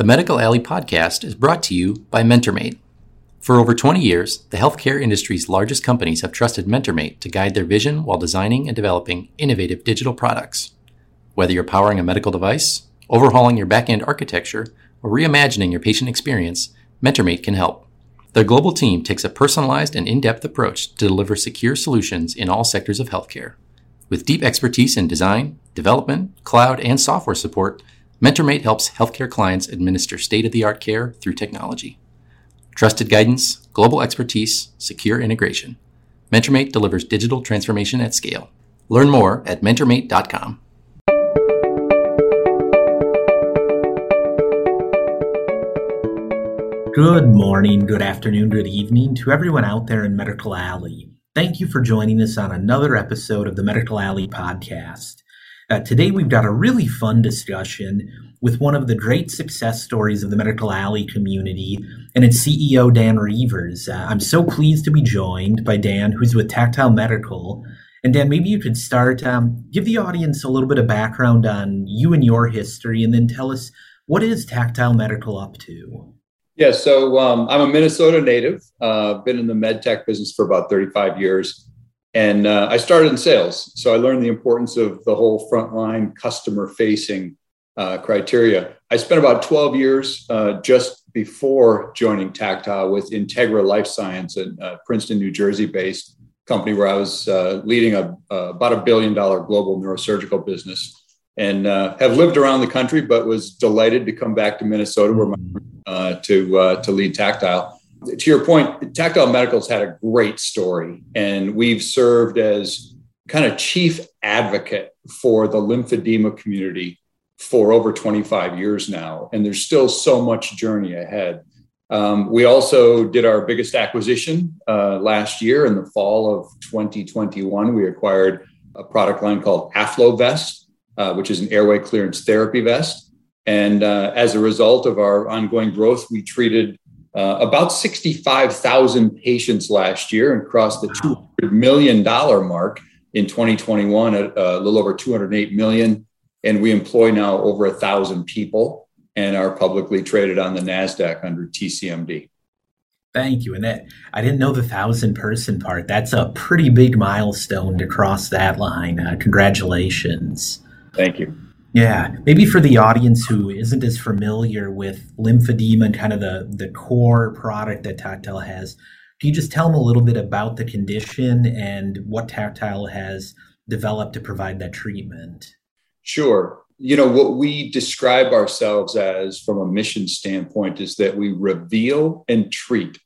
The Medical Alley podcast is brought to you by MentorMate. For over 20 years, the healthcare industry's largest companies have trusted MentorMate to guide their vision while designing and developing innovative digital products. Whether you're powering a medical device, overhauling your back-end architecture, or reimagining your patient experience, MentorMate can help. Their global team takes a personalized and in-depth approach to deliver secure solutions in all sectors of healthcare. With deep expertise in design, development, cloud, and software support, MentorMate helps healthcare clients administer state of the art care through technology. Trusted guidance, global expertise, secure integration. MentorMate delivers digital transformation at scale. Learn more at mentormate.com. Good morning, good afternoon, good evening to everyone out there in Medical Alley. Thank you for joining us on another episode of the Medical Alley podcast. Uh, today, we've got a really fun discussion with one of the great success stories of the Medical Alley community and its CEO, Dan Reuvers. Uh, I'm so pleased to be joined by Dan, who's with Tactile Medical. And Dan, maybe you could start, um, give the audience a little bit of background on you and your history, and then tell us what is Tactile Medical up to? Yeah, so um, I'm a Minnesota native. Uh, been in the med tech business for about 35 years. And uh, I started in sales. So I learned the importance of the whole frontline customer facing uh, criteria. I spent about 12 years uh, just before joining Tactile with Integra Life Science, a Princeton, New Jersey based company where I was uh, leading a, about a billion dollar global neurosurgical business. And uh, have lived around the country, but was delighted to come back to Minnesota where my, uh, to to lead Tactile to your point, Tactile Medical's had a great story, and we've served as kind of chief advocate for the lymphedema community for over 25 years now, and there's still so much journey ahead. Um, we also did our biggest acquisition uh, last year in the fall of 2021. We acquired a product line called AffloVest, uh, which is an airway clearance therapy vest. And uh, as a result of our ongoing growth, we treated uh, about 65,000 patients last year and crossed the $200 million mark in 2021 at uh, a little over 208 million. And we employ now over a thousand people and are publicly traded on the NASDAQ under TCMD. Thank you. And that I didn't know the thousand person part. That's a pretty big milestone to cross that line. Uh, congratulations. Thank you. Yeah, maybe for the audience who isn't as familiar with lymphedema and kind of the, the core product that Tactile has, can you just tell them a little bit about the condition and what Tactile has developed to provide that treatment? Sure. You know, what we describe ourselves as from a mission standpoint is that we reveal and treat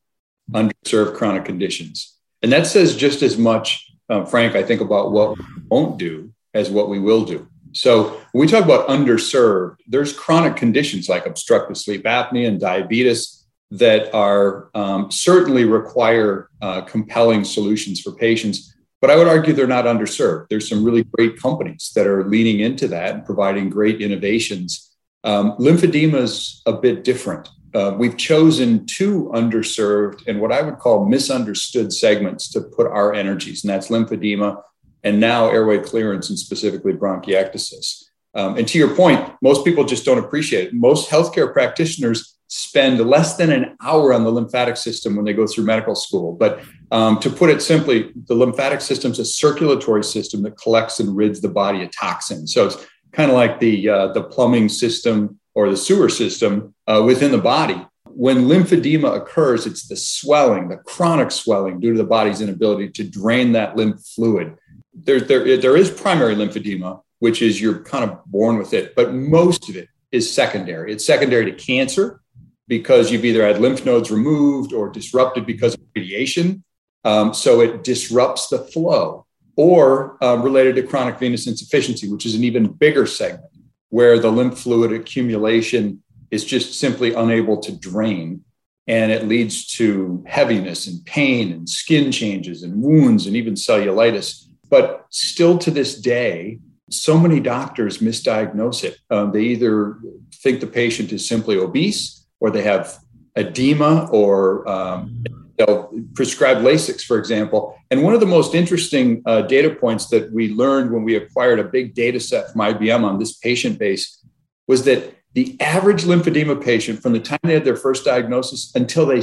underserved chronic conditions. And that says just as much, uh, Frank, I think, about what we won't do as what we will do. So when we talk about underserved, there's chronic conditions like obstructive sleep apnea and diabetes that are um, certainly require uh, compelling solutions for patients. But I would argue they're not underserved. There's some really great companies that are leaning into that and providing great innovations. Um, lymphedema is a bit different. Uh, we've chosen two underserved and what I would call misunderstood segments to put our energies, and that's lymphedema and now airway clearance and specifically bronchiectasis. Um, and to your point, most people just don't appreciate it. Most healthcare practitioners spend less than an hour on the lymphatic system when they go through medical school. But um, to put it simply, the lymphatic system is a circulatory system that collects and rids the body of toxins. So it's kind of like the uh, the plumbing system or the sewer system uh, within the body. When lymphedema occurs, it's the swelling, the chronic swelling due to the body's inability to drain that lymph fluid there, there, there is primary lymphedema, which is you're kind of born with it, but most of it is secondary. It's secondary to cancer because you've either had lymph nodes removed or disrupted because of radiation. Um, so it disrupts the flow, or uh, related to chronic venous insufficiency, which is an even bigger segment where the lymph fluid accumulation is just simply unable to drain. And it leads to heaviness and pain and skin changes and wounds and even cellulitis. But still to this day, so many doctors misdiagnose it. Um, they either think the patient is simply obese or they have edema or um, they'll prescribe Lasix, for example. And one of the most interesting uh, data points that we learned when we acquired a big data set from IBM on this patient base was that the average lymphedema patient from the time they had their first diagnosis until they,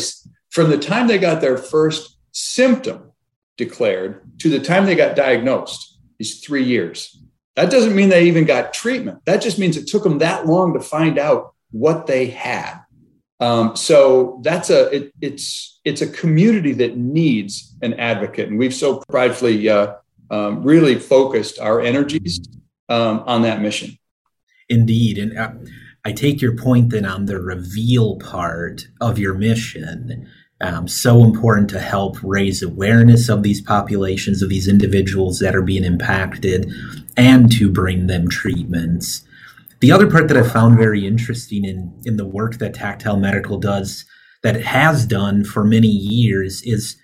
from the time they got their first symptom declared to the time they got diagnosed is three years. That doesn't mean they even got treatment. That just means it took them that long to find out what they had. Um, so that's a it, it's it's a community that needs an advocate, and we've so pridefully uh, um, really focused our energies um, on that mission. Indeed, and uh, I take your point then on the reveal part of your mission. Um, so important to help raise awareness of these populations of these individuals that are being impacted, and to bring them treatments. The other part that I found very interesting in, in the work that Tactile Medical does, that it has done for many years, is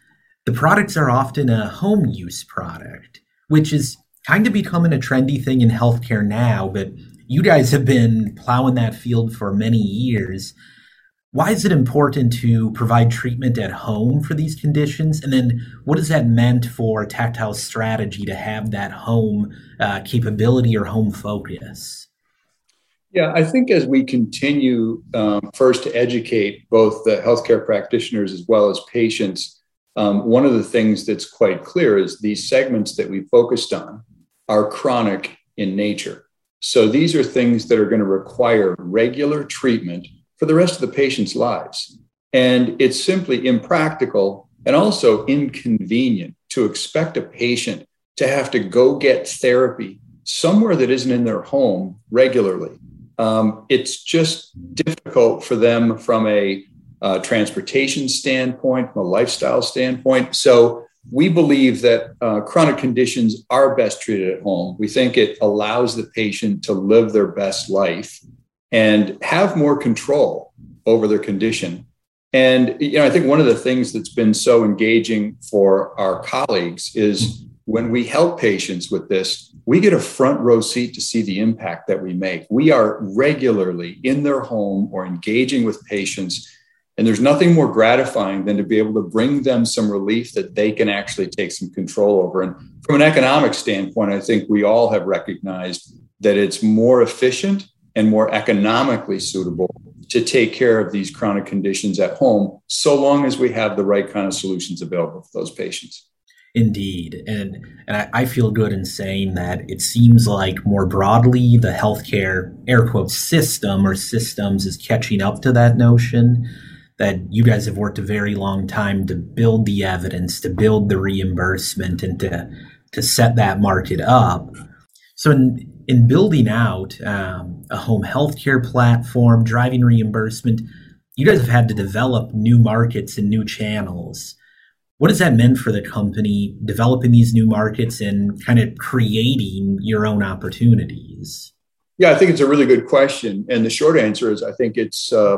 the products are often a home use product, which is kind of becoming a trendy thing in healthcare now, but you guys have been plowing that field for many years. Why is it important to provide treatment at home for these conditions? And then what has that meant for Tactile strategy to have that home uh, capability or home focus? Yeah, I think as we continue um, first to educate both the healthcare practitioners as well as patients, um, one of the things that's quite clear is these segments that we focused on are chronic in nature. So these are things that are going to require regular treatment for the rest of the patient's lives. And it's simply impractical and also inconvenient to expect a patient to have to go get therapy somewhere that isn't in their home regularly um, it's just difficult for them from a uh, transportation standpoint, from a lifestyle standpoint. So we believe that uh, chronic conditions are best treated at home. We think it allows the patient to live their best life and have more control over their condition. And you know, I think one of the things that's been so engaging for our colleagues is when we help patients with this, we get a front row seat to see the impact that we make. We are regularly in their home or engaging with patients. And there's nothing more gratifying than to be able to bring them some relief that they can actually take some control over. And from an economic standpoint, I think we all have recognized that it's more efficient and more economically suitable to take care of these chronic conditions at home, so long as we have the right kind of solutions available for those patients. Indeed. And, and I, I, feel good in saying that it seems like more broadly the healthcare air quotes system or systems is catching up to that notion that you guys have worked a very long time to build the evidence, to build the reimbursement and to, to set that market up. So in, in building out um, a home healthcare platform, driving reimbursement, you guys have had to develop new markets and new channels what has that meant for the company developing these new markets and kind of creating your own opportunities? Yeah, I think it's a really good question. And the short answer is I think it's uh,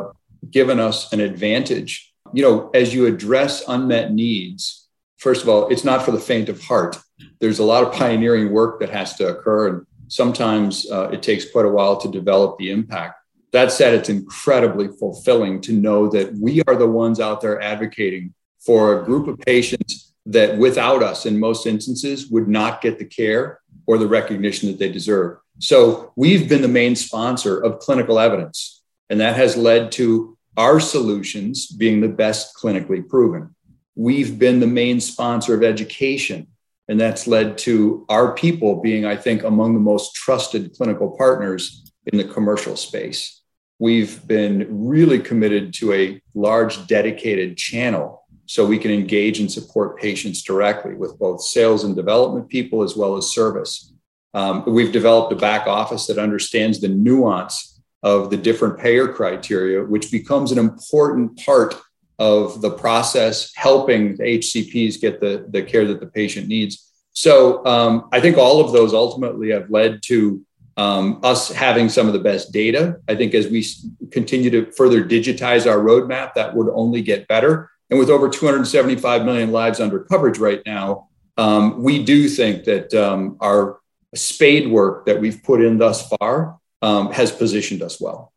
given us an advantage. You know, as you address unmet needs, first of all, it's not for the faint of heart. There's a lot of pioneering work that has to occur. And sometimes uh, it takes quite a while to develop the impact. That said, it's incredibly fulfilling to know that we are the ones out there advocating for a group of patients that without us in most instances would not get the care or the recognition that they deserve. So we've been the main sponsor of clinical evidence, and that has led to our solutions being the best clinically proven. We've been the main sponsor of education, and that's led to our people being, I think, among the most trusted clinical partners in the commercial space. We've been really committed to a large dedicated channel so we can engage and support patients directly with both sales and development people as well as service. Um, we've developed a back office that understands the nuance of the different payer criteria, which becomes an important part of the process, helping the HCPs get the, the care that the patient needs. So um, I think all of those ultimately have led to um, us having some of the best data. I think as we continue to further digitize our roadmap, that would only get better. And with over 275 million lives under coverage right now, um, we do think that um, our spade work that we've put in thus far um, has positioned us well.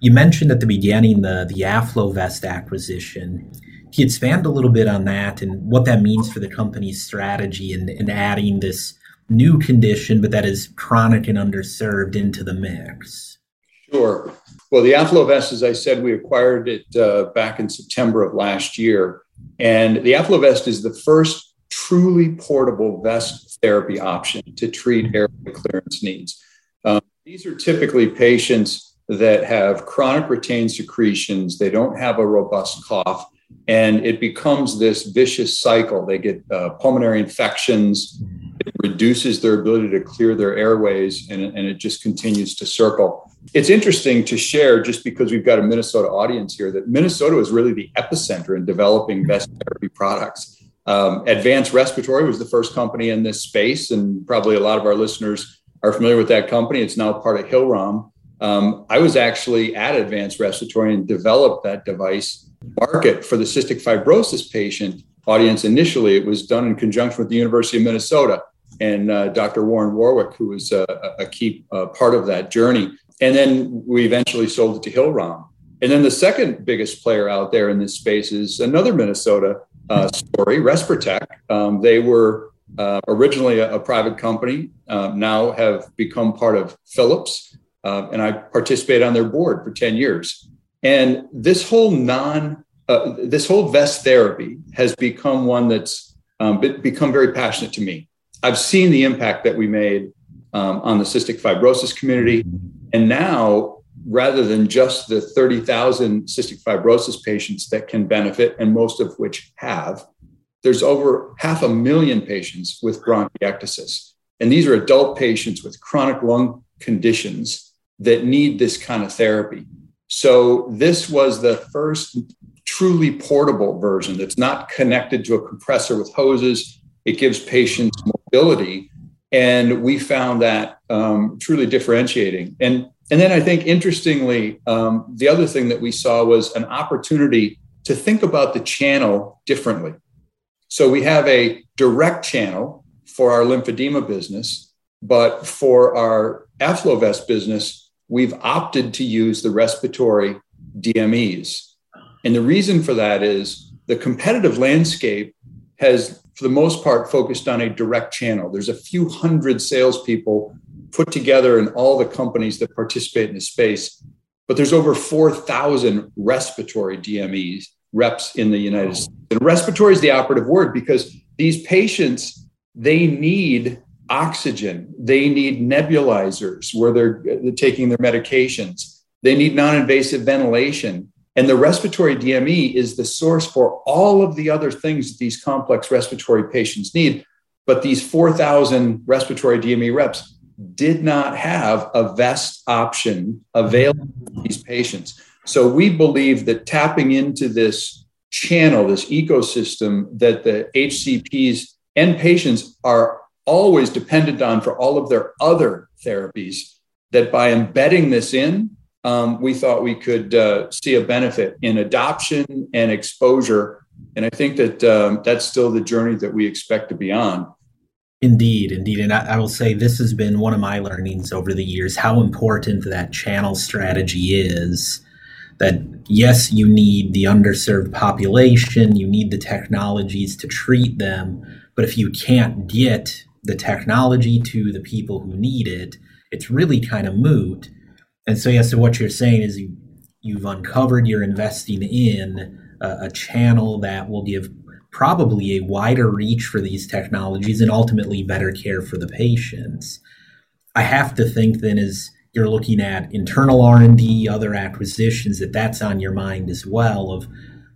You mentioned at the beginning the, the AffloVest acquisition. Can you expand a little bit on that and what that means for the company's strategy in, in adding this new condition, but that is chronic and underserved into the mix? Sure. Well, the AffloVest, as I said, we acquired it uh, back in September of last year. And the AffloVest is the first truly portable vest therapy option to treat airway clearance needs. Um, these are typically patients that have chronic retained secretions, they don't have a robust cough, and it becomes this vicious cycle. They get uh, pulmonary infections, it reduces their ability to clear their airways, and, and it just continues to circle. It's interesting to share, just because we've got a Minnesota audience here, that Minnesota is really the epicenter in developing vest therapy products. Um, Advanced Respiratory was the first company in this space, and probably a lot of our listeners are familiar with that company. It's now part of Hillrom. Um, I was actually at Advanced Respiratory and developed that device market for the cystic fibrosis patient audience. Initially, it was done in conjunction with the University of Minnesota and uh, Dr. Warren Warwick, who was a, a key uh, part of that journey. And then we eventually sold it to Hillrom. And then the second biggest player out there in this space is another Minnesota uh, story, RespirTech. Um, they were uh, originally a, a, private company, uh, now have become part of Philips. Uh, and I participated on their board for 10 years. And this whole non, uh, this whole vest therapy has become one that's um, become very passionate to me. I've seen the impact that we made um, on the cystic fibrosis community. And now, rather than just the 30,000 cystic fibrosis patients that can benefit, and most of which have, there's over half a million patients with bronchiectasis. And these are adult patients with chronic lung conditions that need this kind of therapy. So this was the first truly portable version that's not connected to a compressor with hoses. It gives patients mobility. And we found that um, truly differentiating. And, and then I think, interestingly, um, the other thing that we saw was an opportunity to think about the channel differently. So we have a direct channel for our lymphedema business, but for our AffloVest business, we've opted to use the respiratory DMEs. And the reason for that is the competitive landscape has, for the most part, focused on a direct channel. There's a few hundred salespeople put together in all the companies that participate in the space, but there's over 4,000 respiratory DMEs reps in the United States. And respiratory is the operative word because these patients, they need oxygen. They need nebulizers where they're, they're taking their medications. They need non invasive ventilation. And the respiratory DME is the source for all of the other things that these complex respiratory patients need. But these 4,000 respiratory DME reps did not have a vest option available to these patients. So we believe that tapping into this channel, this ecosystem that the HCPs and patients are always dependent on for all of their other therapies, that by embedding this in, um, we thought we could uh, see a benefit in adoption and exposure. And I think that um, that's still the journey that we expect to be on. Indeed, indeed. And I, I, will say this has been one of my learnings over the years how important that channel strategy is. That yes, you need the underserved population, you need the technologies to treat them, but if you can't get the technology to the people who need it, it's really kind of moot. And so, yeah, so what you're saying is you, you've uncovered, you're investing in a, a channel that will give probably a wider reach for these technologies and ultimately better care for the patients. I have to think then as you're looking at internal R&D, other acquisitions, that that's on your mind as well of,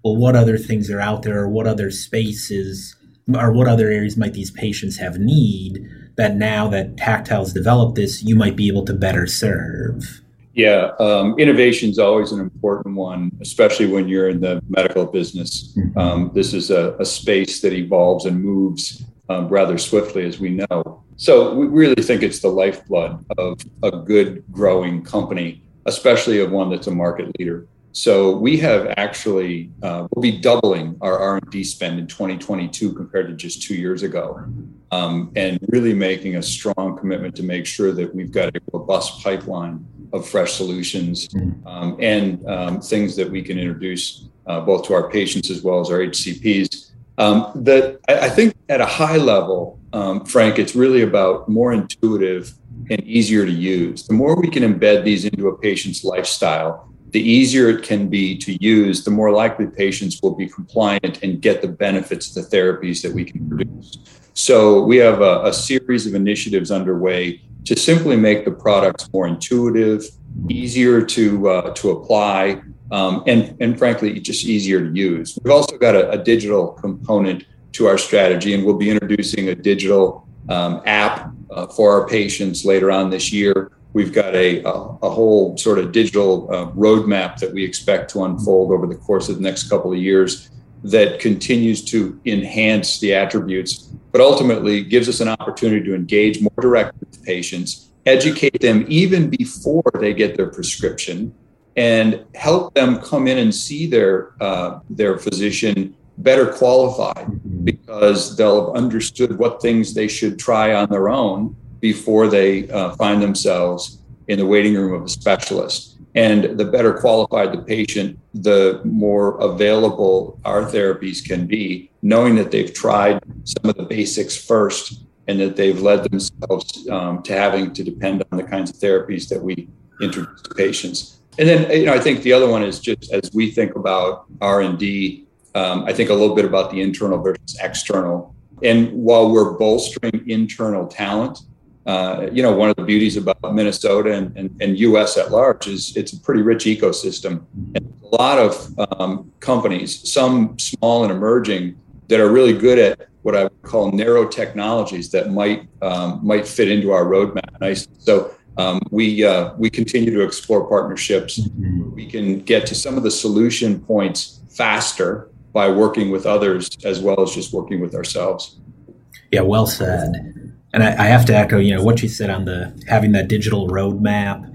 well, what other things are out there or what other spaces or what other areas might these patients have need that now that Tactile's developed this, you might be able to better serve? Yeah, um, innovation is always an important one, especially when you're in the medical business. Mm-hmm. Um, this is a, a, space that evolves and moves um, rather swiftly, as we know. So we really think it's the lifeblood of a good growing company, especially of one that's a market leader. So we have actually uh, we'll be doubling our R and D spend in 2022 compared to just two years ago, um, and really making a strong commitment to make sure that we've got a robust pipeline of fresh solutions um, and um, things that we can introduce uh, both to our patients as well as our HCPs. Um, that I, I, think at a high level, um, Frank, it's really about more intuitive and easier to use. The more we can embed these into a patient's lifestyle the easier it can be to use, the more likely patients will be compliant and get the benefits of the therapies that we can produce. So we have a, a series of initiatives underway to simply make the products more intuitive, easier to uh, to apply, um, and and frankly, just easier to use. We've also got a, a, digital component to our strategy, and we'll be introducing a digital um, app uh, for our patients later on this year. We've got a, a, a whole sort of digital uh, roadmap that we expect to unfold over the course of the next couple of years that continues to enhance the attributes, but ultimately gives us an opportunity to engage more directly with patients, educate them even before they get their prescription, and help them come in and see their uh, their physician better qualified mm-hmm. because they'll have understood what things they should try on their own before they uh, find themselves in the waiting room of a specialist. And the better qualified the patient, the more available our therapies can be, knowing that they've tried some of the basics first and that they've led themselves um, to having to depend on the kinds of therapies that we introduce to patients. And then, you know, I think the other one is just as we think about R and D, um, I think a little bit about the internal versus external. And while we're bolstering internal talent, uh, you know, one of the beauties about Minnesota and, and, and, US at large is it's a pretty rich ecosystem. And a lot of um, companies, some small and emerging, that are really good at what I would call narrow technologies that might um, might fit into our roadmap nicely. So um, we uh, we continue to explore partnerships. Mm-hmm. We can get to some of the solution points faster by working with others as well as just working with ourselves. Yeah, well said. And I, I have to echo, you know, what you said on the having that digital roadmap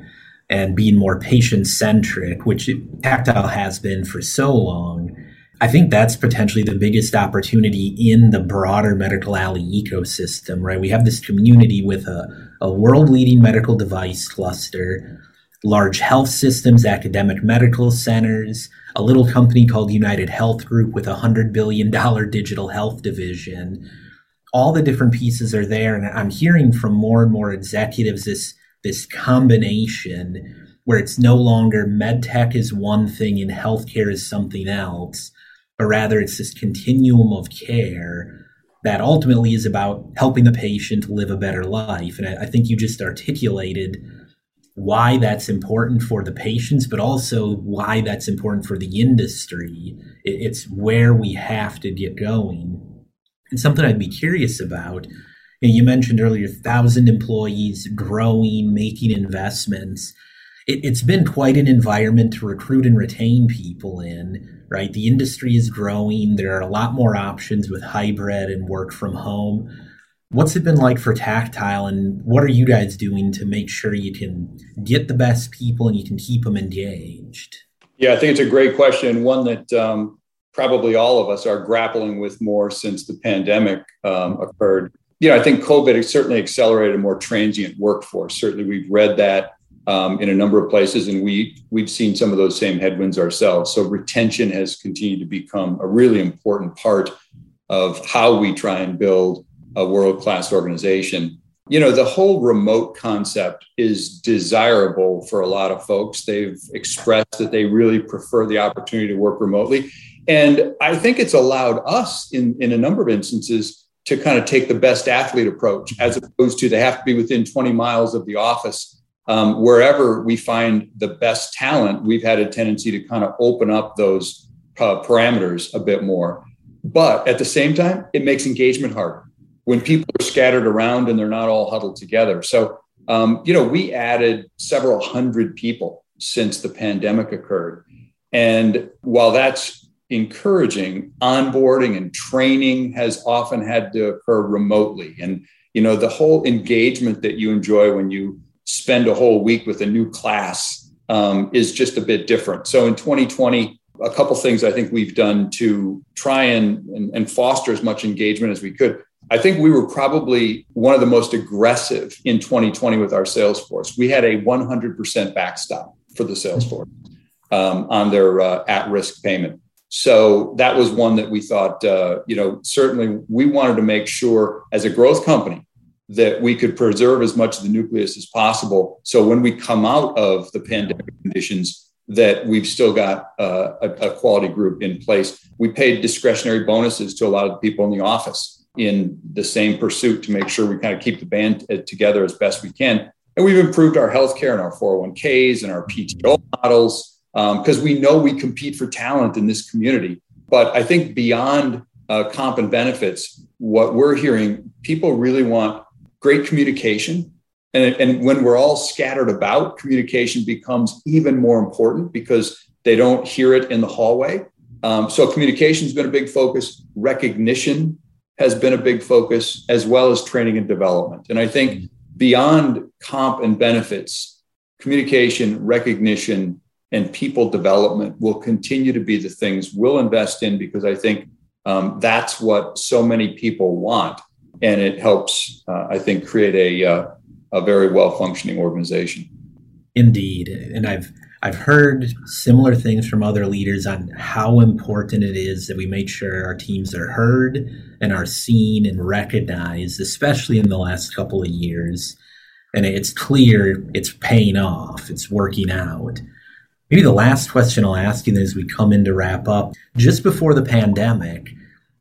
and being more patient centric, which Tactile has been for so long. I think that's potentially the biggest opportunity in the broader Medical Alley ecosystem, right? We have this community with a, a world leading medical device cluster, large health systems, academic medical centers, a little company called United Health Group with a $100 billion digital health division all the different pieces are there and i'm hearing from more and more executives this this combination where it's no longer med tech is one thing and healthcare is something else but rather it's this continuum of care that ultimately is about helping the patient live a better life and i, I think you just articulated why that's important for the patients, but also why that's important for the industry. It's where we have to get going. And something I'd be curious about. You, know, you mentioned earlier, thousand employees, growing, making investments. It, it's been quite an environment to recruit and retain people in. Right, the industry is growing. There are a lot more options with hybrid and work from home. What's it been like for Tactile, and what are you guys doing to make sure you can get the best people and you can keep them engaged? Yeah, I think it's a great question, one that um, probably all of us are grappling with more since the pandemic um, occurred. You know, I think COVID has certainly accelerated a more transient workforce. Certainly, we've read that um, in a number of places, and we we've seen some of those same headwinds ourselves. So retention has continued to become a really important part of how we try and build a world class organization. You know, the whole remote concept is desirable for a lot of folks. They've expressed that they really prefer the opportunity to work remotely. And I think it's allowed us in, in a number of instances to kind of take the best athlete approach as opposed to they have to be within 20 miles of the office. Um, wherever we find the best talent, we've had a tendency to kind of open up those uh, parameters a bit more. But at the same time, it makes engagement harder when people are scattered around and they're not all huddled together. So, um, you know, we added several hundred people since the pandemic occurred. And while that's encouraging onboarding and training has often had to occur remotely and you know the whole engagement that you enjoy when you spend a whole week with a new class um, is just a bit different so in 2020 a couple things i think we've done to try and, and, and foster as much engagement as we could I think we were probably one of the most aggressive in 2020 with our sales force. We had a 100% backstop for the sales force um, on their uh, at risk payment. So that was one that we thought, uh, you know, certainly we wanted to make sure as a growth company that we could preserve as much of the nucleus as possible. So when we come out of the pandemic conditions, that we've still got uh, a, a, quality group in place. We paid discretionary bonuses to a lot of the people in the office in the same pursuit to make sure we kind of keep the band uh, together as best we can. And we've improved our healthcare and our 401ks and our PTO models because um, we know we compete for talent in this community. But I think beyond uh, comp and benefits, what we're hearing, people really want great communication and, and when we're all scattered about, communication becomes even more important because they don't hear it in the hallway. Um, so communication has been a big focus. Recognition has been a big focus, as well as training and development. And I think beyond comp and benefits, communication, recognition, and people development will continue to be the things we'll invest in because I think um, that's what so many people want. And it helps, uh, I think, create a, uh, a very well functioning organization. Indeed, and I've I've heard similar things from other leaders on how important it is that we make sure our teams are heard and are seen and recognized, especially in the last couple of years. And it's clear it's paying off, it's working out. Maybe the last question I'll ask you then as we come in to wrap up just before the pandemic,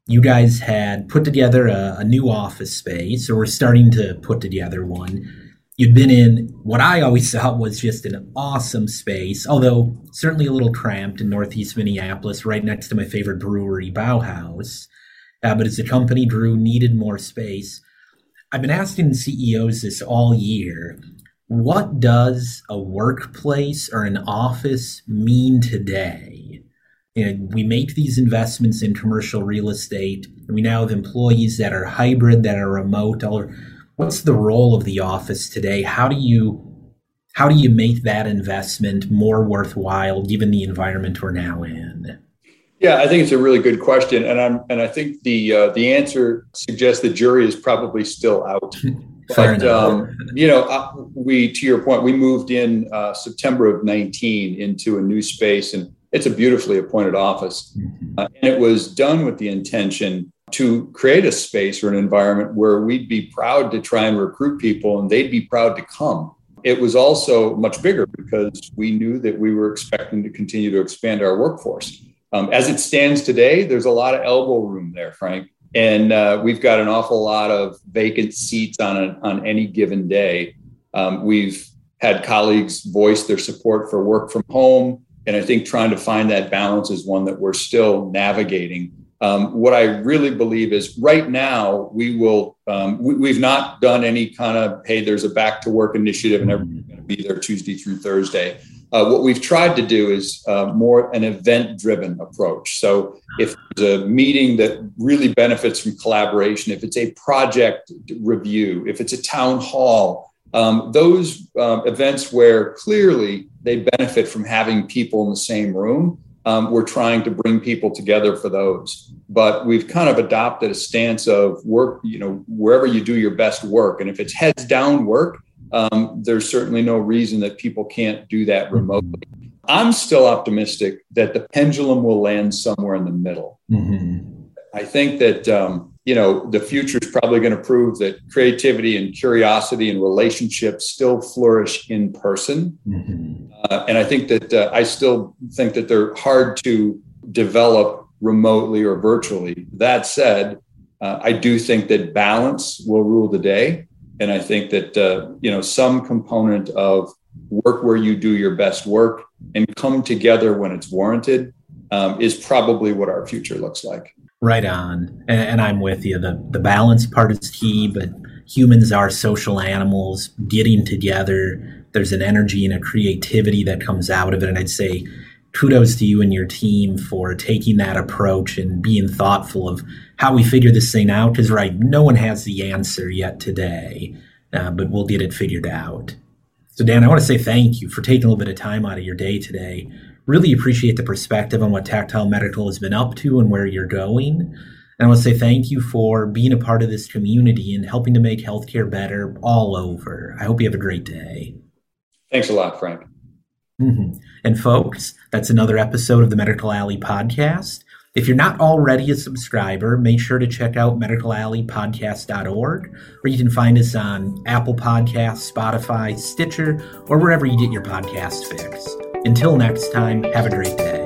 you guys had put together a, a new office space, or we're starting to put together one You'd been in what I always thought was just an awesome space, although certainly a little cramped in Northeast Minneapolis, right next to my favorite brewery, Bauhaus. Uh, but as the company grew, needed more space. I've been asking CEOs this all year. What does a workplace or an office mean today? You know, we make these investments in commercial real estate, we now have employees that are hybrid, that are remote, or what's the role of the office today? How do you how do you make that investment more worthwhile given the environment we're now in? Yeah, I think it's a really good question, and I'm and I think the uh, the answer suggests the jury is probably still out. but um, you know, we to your point, we moved in uh, September of 19 into a new space, and it's a beautifully appointed office, mm-hmm. uh, and it was done with the intention to create a space or an environment where we'd be proud to try and recruit people and they'd be proud to come. It was also much bigger because we knew that we were expecting to continue to expand our workforce. Um, as it stands today, there's a lot of elbow room there, Frank. And uh, we've got an awful lot of vacant seats on, a, on any given day. Um, we've had colleagues voice their support for work from home. And I think trying to find that balance is one that we're still navigating um, what I really believe is right now we will um, we, have not done any kind of hey there's a back to work initiative and everybody's going to be there Tuesday through Thursday. Uh, what we've tried to do is uh, more an event driven approach. So if there's a meeting that really benefits from collaboration, if it's a project review, if it's a town hall, um, those um, events where clearly they benefit from having people in the same room um, we're trying to bring people together for those. But we've kind of adopted a stance of work, you know, wherever you do your best work. And if it's heads down work, um, there's certainly no reason that people can't do that remotely. I'm still optimistic that the pendulum will land somewhere in the middle. Mm-hmm. I think that um, you know, the future is probably going to prove that creativity and curiosity and relationships still flourish in person. Mm-hmm. Uh, and I think that uh, I still think that they're hard to develop remotely or virtually. That said, uh, I do think that balance will rule the day. And I think that, uh, you know, some component of work where you do your best work and come together when it's warranted um, is probably what our future looks like. Right on. And, and, I'm with you. The the balance part is key, but humans are social animals. Getting together, there's an energy and a creativity that comes out of it. And I'd say kudos to you and your team for taking that approach and being thoughtful of how we figure this thing out. Because right, no one has the answer yet today, uh, but we'll get it figured out. So Dan, I want to say thank you for taking a little bit of time out of your day today really appreciate the perspective on what Tactile Medical has been up to and where you're going. And I want to say thank you for being a part of this community and helping to make healthcare better all over. I hope you have a great day. Thanks a lot, Frank. Mm-hmm. And folks, that's another episode of the Medical Alley podcast. If you're not already a subscriber, make sure to check out medicalalleypodcast.org, or you can find us on Apple Podcasts, Spotify, Stitcher, or wherever you get your podcast fix. Until next time, have a great day.